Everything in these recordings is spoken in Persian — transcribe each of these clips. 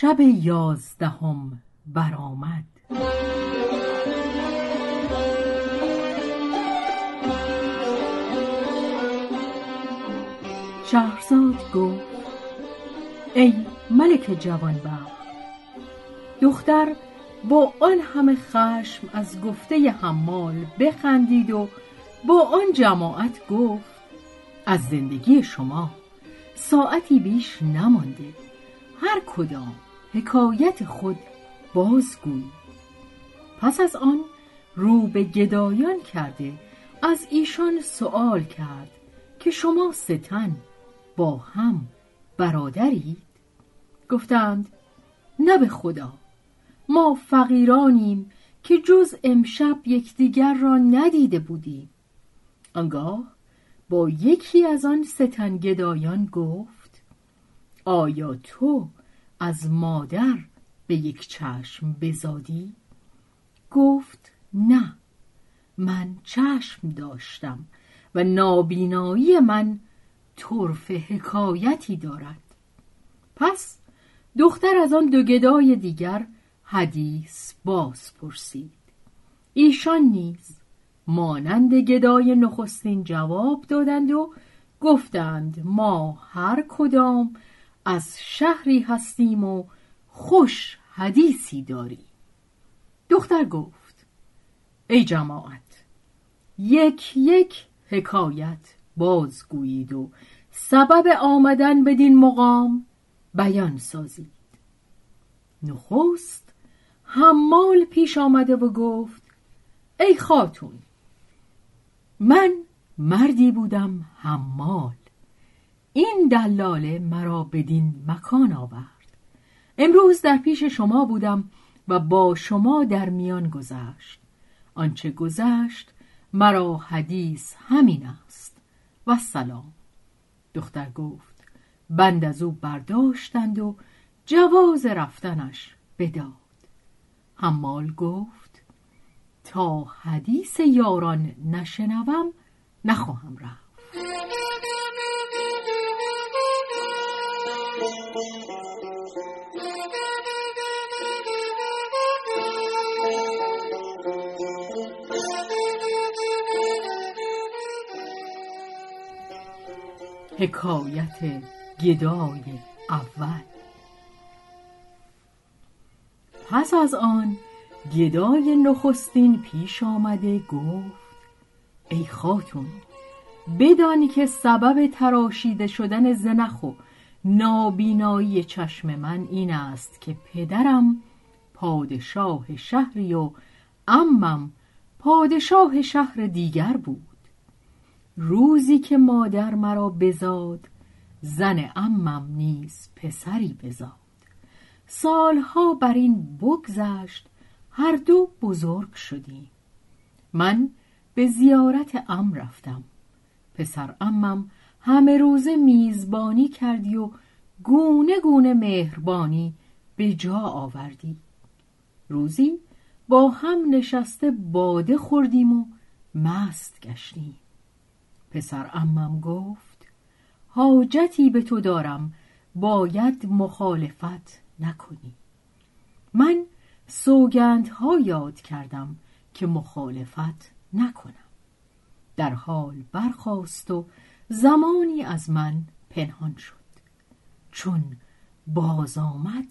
شب یازدهم برآمد. شهرزاد گفت ای ملک جوانبخت دختر با آن همه خشم از گفته حمال بخندید و با آن جماعت گفت از زندگی شما ساعتی بیش نمانده هر کدام حکایت خود بازگوی پس از آن رو به گدایان کرده از ایشان سوال کرد که شما ستن با هم برادرید؟ گفتند نه به خدا ما فقیرانیم که جز امشب یکدیگر را ندیده بودیم. آنگاه با یکی از آن ستن گدایان گفت آیا تو از مادر به یک چشم بزادی؟ گفت نه من چشم داشتم و نابینایی من طرف حکایتی دارد پس دختر از آن دو گدای دیگر حدیث باز پرسید ایشان نیز مانند گدای نخستین جواب دادند و گفتند ما هر کدام از شهری هستیم و خوش حدیثی داری دختر گفت ای جماعت یک یک حکایت بازگویید و سبب آمدن بدین مقام بیان سازید. نخست حمال پیش آمده و گفت ای خاتون من مردی بودم حمال. این دلاله مرا بدین مکان آورد. امروز در پیش شما بودم و با شما در میان گذشت. آنچه گذشت مرا حدیث همین است. و سلام. دختر گفت بند از او برداشتند و جواز رفتنش بداد. حمال گفت تا حدیث یاران نشنوم نخواهم رفت. حکایت گدای اول. پس از آن گدای نخستین پیش آمده گفت ای خاتون بدانی که سبب تراشیده شدن زنخ و نابینایی چشم من این است که پدرم پادشاه شهری و امم پادشاه شهر دیگر بود. روزی که مادر مرا بزاد زن امم نیز پسری بزاد. سالها بر این بگذشت هر دو بزرگ شدیم. من به زیارت ام رفتم. پسر امم همه روزه میزبانی کردی و گونه گونه مهربانی به جا آوردی. روزی با هم نشسته باده خوردیم و مست گشتیم. پسر امم گفت حاجتی به تو دارم باید مخالفت نکنی. من سوگندها یاد کردم که مخالفت نکنم. در حال برخاست و زمانی از من پنهان شد. چون باز آمد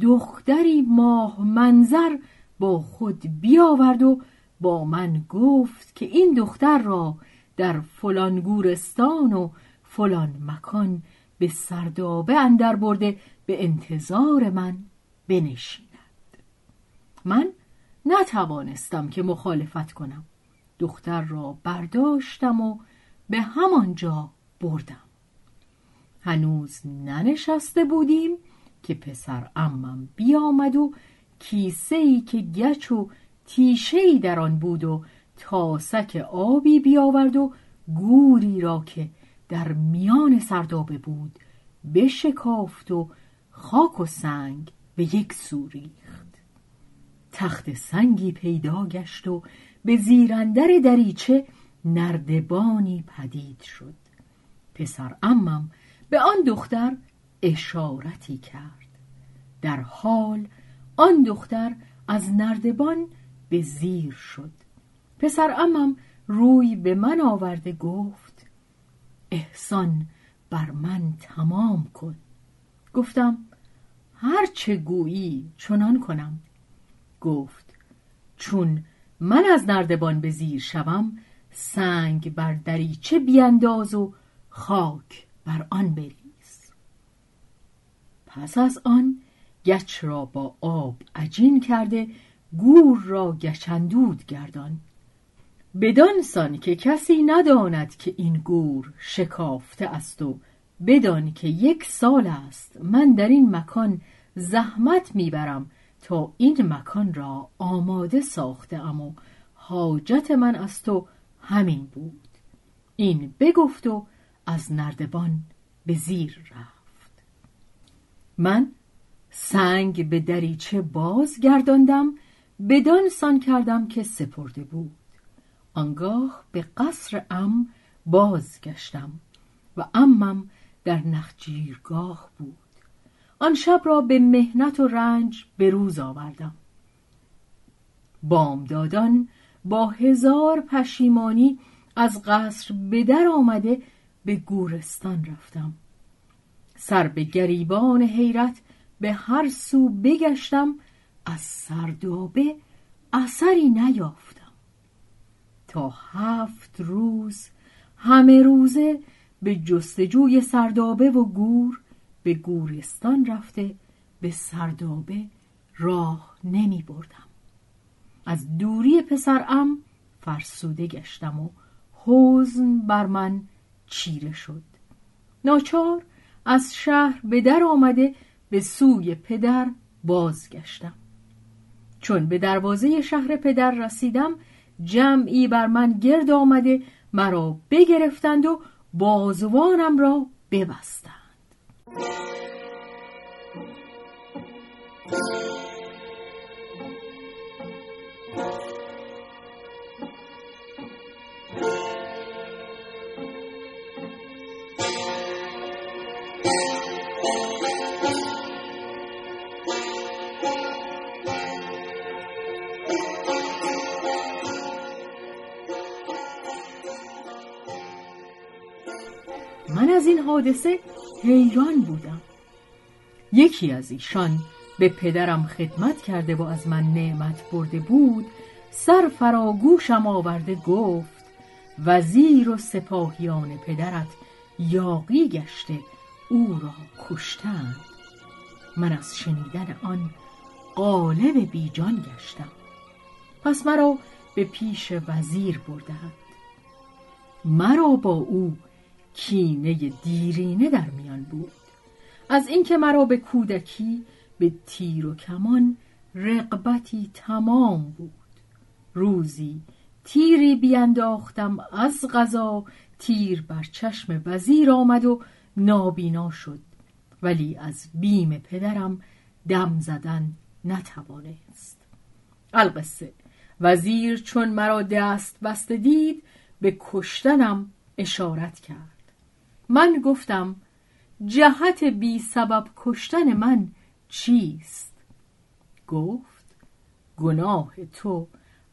دختری ماه منظر با خود بیاورد و با من گفت که این دختر را در فلان گورستان و فلان مکان به سردابه اندر برده به انتظار من بنشیند. من نتوانستم که مخالفت کنم. دختر را برداشتم و به همانجا بردم. هنوز ننشسته بودیم که پسر امم بیامد و کیسه ای که گچ و تیشه ای در آن بود و تاسک آبی بیاورد و گوری را که در میان سردابه بود بشکافت و خاک و سنگ به یک سو ریخت. تخت سنگی پیدا گشت و به زیرندر دریچه نردبانی پدید شد. پسر امم به آن دختر اشارتی کرد. در حال آن دختر از نردبان به زیر شد. پسر امم روی به من آورده گفت احسان بر من تمام کن. گفتم هر چه گویی چنان کنم. گفت چون من از نردبان به زیر شوم سنگ بر دریچه بیانداز و خاک بر آن بریز. پس از آن گچ را با آب عجین کرده گور را گچندود گردان. بدان سان که کسی نداند که این گور شکافته است و بدان که یک سال است من در این مکان زحمت می‌برم تا این مکان را آماده ساخته ام و حاجت من از تو همین بود. این بگفت و از نردبان به زیر رفت. من سنگ به دریچه باز گرداندم بدان سان کردم که سپرده بود. آنگاه به قصر ام بازگشتم و امم در نخجیرگاه بود. آن شب را به مهنت و رنج به روز آوردم. بامدادان با هزار پشیمانی از قصر به در آمده به گورستان رفتم. سر به گریبان حیرت به هر سو بگشتم از سردابه اثری نیافتم. تا هفت روز همه روزه به جستجوی سردابه و گور به گورستان رفته به سردابه راه نمی بردم. از دوری پسرم فرسوده گشتم و حزن بر من چیره شد. ناچار از شهر به در آمده به سوی پدر بازگشتم. چون به دروازه شهر پدر رسیدم جمعی بر من گرد آمده مرا بگرفتند و بازوانم را ببستند. من از این حادثه حیران بودم. یکی از ایشان به پدرم خدمت کرده و از من نعمت برده بود سر فراگوشم آورده گفت وزیر و سپاهیان پدرت یاقی گشته او را کشتند. من از شنیدن آن قالب بیجان گشتم. پس مرا به پیش وزیر بردند. مرا با او کینه دیرینه در میان بود. از اینکه مرا به کودکی به تیر و کمان رقبتی تمام بود. روزی تیری بیانداختم از غذا تیر بر چشم وزیر آمد و نابینا شد. ولی از بیم پدرم دم زدن نتوانست. القصه. وزیر چون مرا دست بسته دید به کشتنم اشارت کرد. من گفتم جهت بی سبب کشتن من چیست؟ گفت گناه تو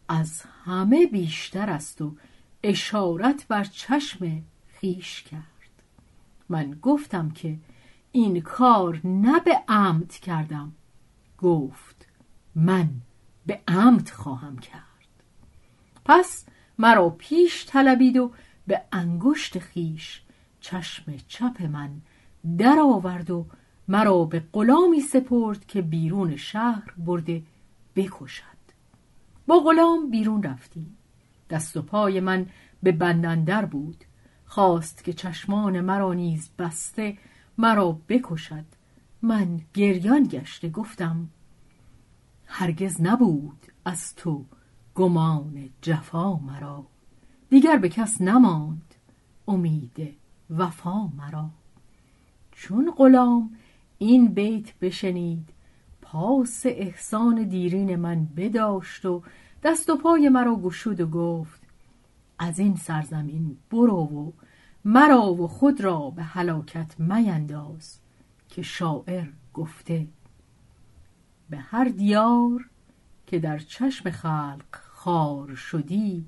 از همه بیشتر است و اشارت بر چشم خیش کرد. من گفتم که این کار نه به عمد کردم. گفت من به عمد خواهم کرد. پس مرا پیش طلبید و به انگشت خیش چشم چپ من در آورد و مرا به غلامی سپرد که بیرون شهر برده بکشد. با غلام بیرون رفتیم. دست و پای من به بندندر بود. خواست که چشمان مرا نیز بسته مرا بکشد. من گریان گشته گفتم هرگز نبود از تو گمان جفا مرا. دیگر به کس نماند امید وفا مرا. چون غلام این بیت بشنید. پاس احسان دیرین من بداشت و دست و پای مرا گشود و گفت از این سرزمین برو و مرا و خود را به هلاکت مینداز که شاعر گفته به هر دیار که در چشم خلق خار شدی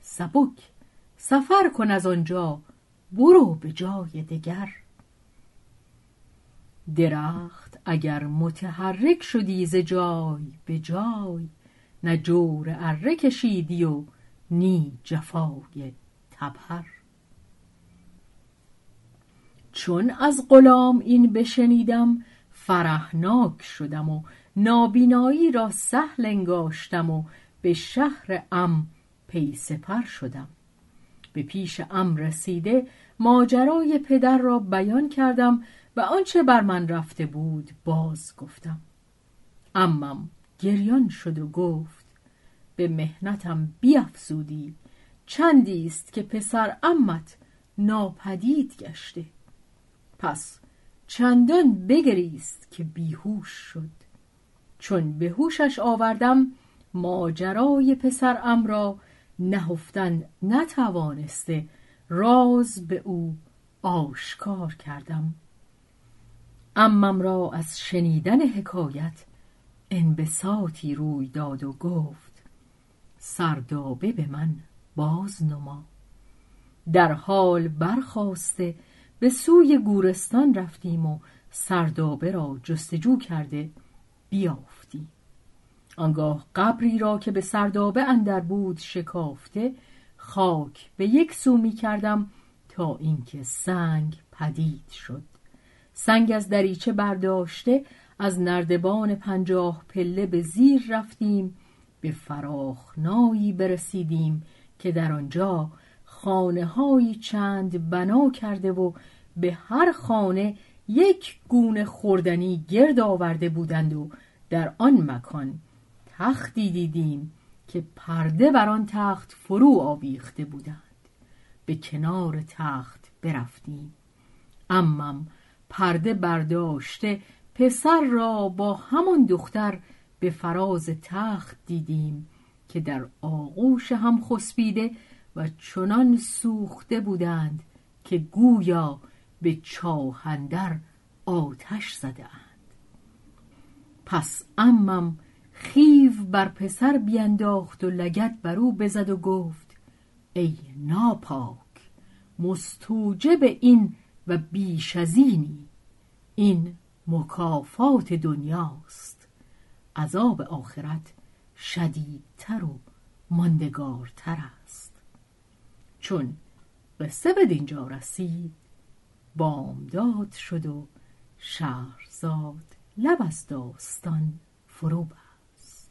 سبک سفر کن از آنجا برو به جای دگر. درخت اگر متحرک شدی ز جای به جای نه جور اره کشیدی و نی جفای تبهر. چون از غلام این بشنیدم فرحناک شدم و نابینایی را سهل انگاشتم و به شهر ام پی سپر شدم. به پیش ام رسیده ماجرای پدر را بیان کردم و آنچه بر من رفته بود باز گفتم. امم گریان شد و گفت به مهنتم بیافزودی چندی است که پسر امت ناپدید گشته. پس چندان بگریست که بیهوش شد. چون به هوشش آوردم ماجرای پسر ام را نهفتن نتوانسته راز به او آشکار کردم. امم را از شنیدن حکایت انبساطی روی داد و گفت سردابه به من باز نما. در حال برخواسته به سوی گورستان رفتیم و سردابه را جستجو کرده بیافتیم آنگاه قبری را که به سردابه اندر بود شکافته خاک به یک سو می کردم تا اینکه سنگ پدید شد. سنگ از دریچه برداشته از نردبان پنجاه پله به زیر رفتیم به فراخنایی برسیدیم که در آنجا خانه های چند بنا کرده و به هر خانه یک گونه خوردنی گرد آورده بودند و در آن مکان تختی دیدیم که پرده بر آن تخت فرو آویخته بودند. به کنار تخت برفتیم. امم پرده برداشته پسر را با همان دختر به فراز تخت دیدیم که در آغوش هم خسبیده و چنان سوخته بودند که گویا به چاهندر آتش زده اند. پس امم خیو بر پسر بینداخت و لگت بر او بزد و گفت ای ناپاک مستوجب این و بیش از اینی. این مکافات دنیاست. عذاب آخرت شدیدتر و ماندگارتر است. چون قصه به دینجا رسید بامداد شد و شهرزاد لب از داستان فرو بست.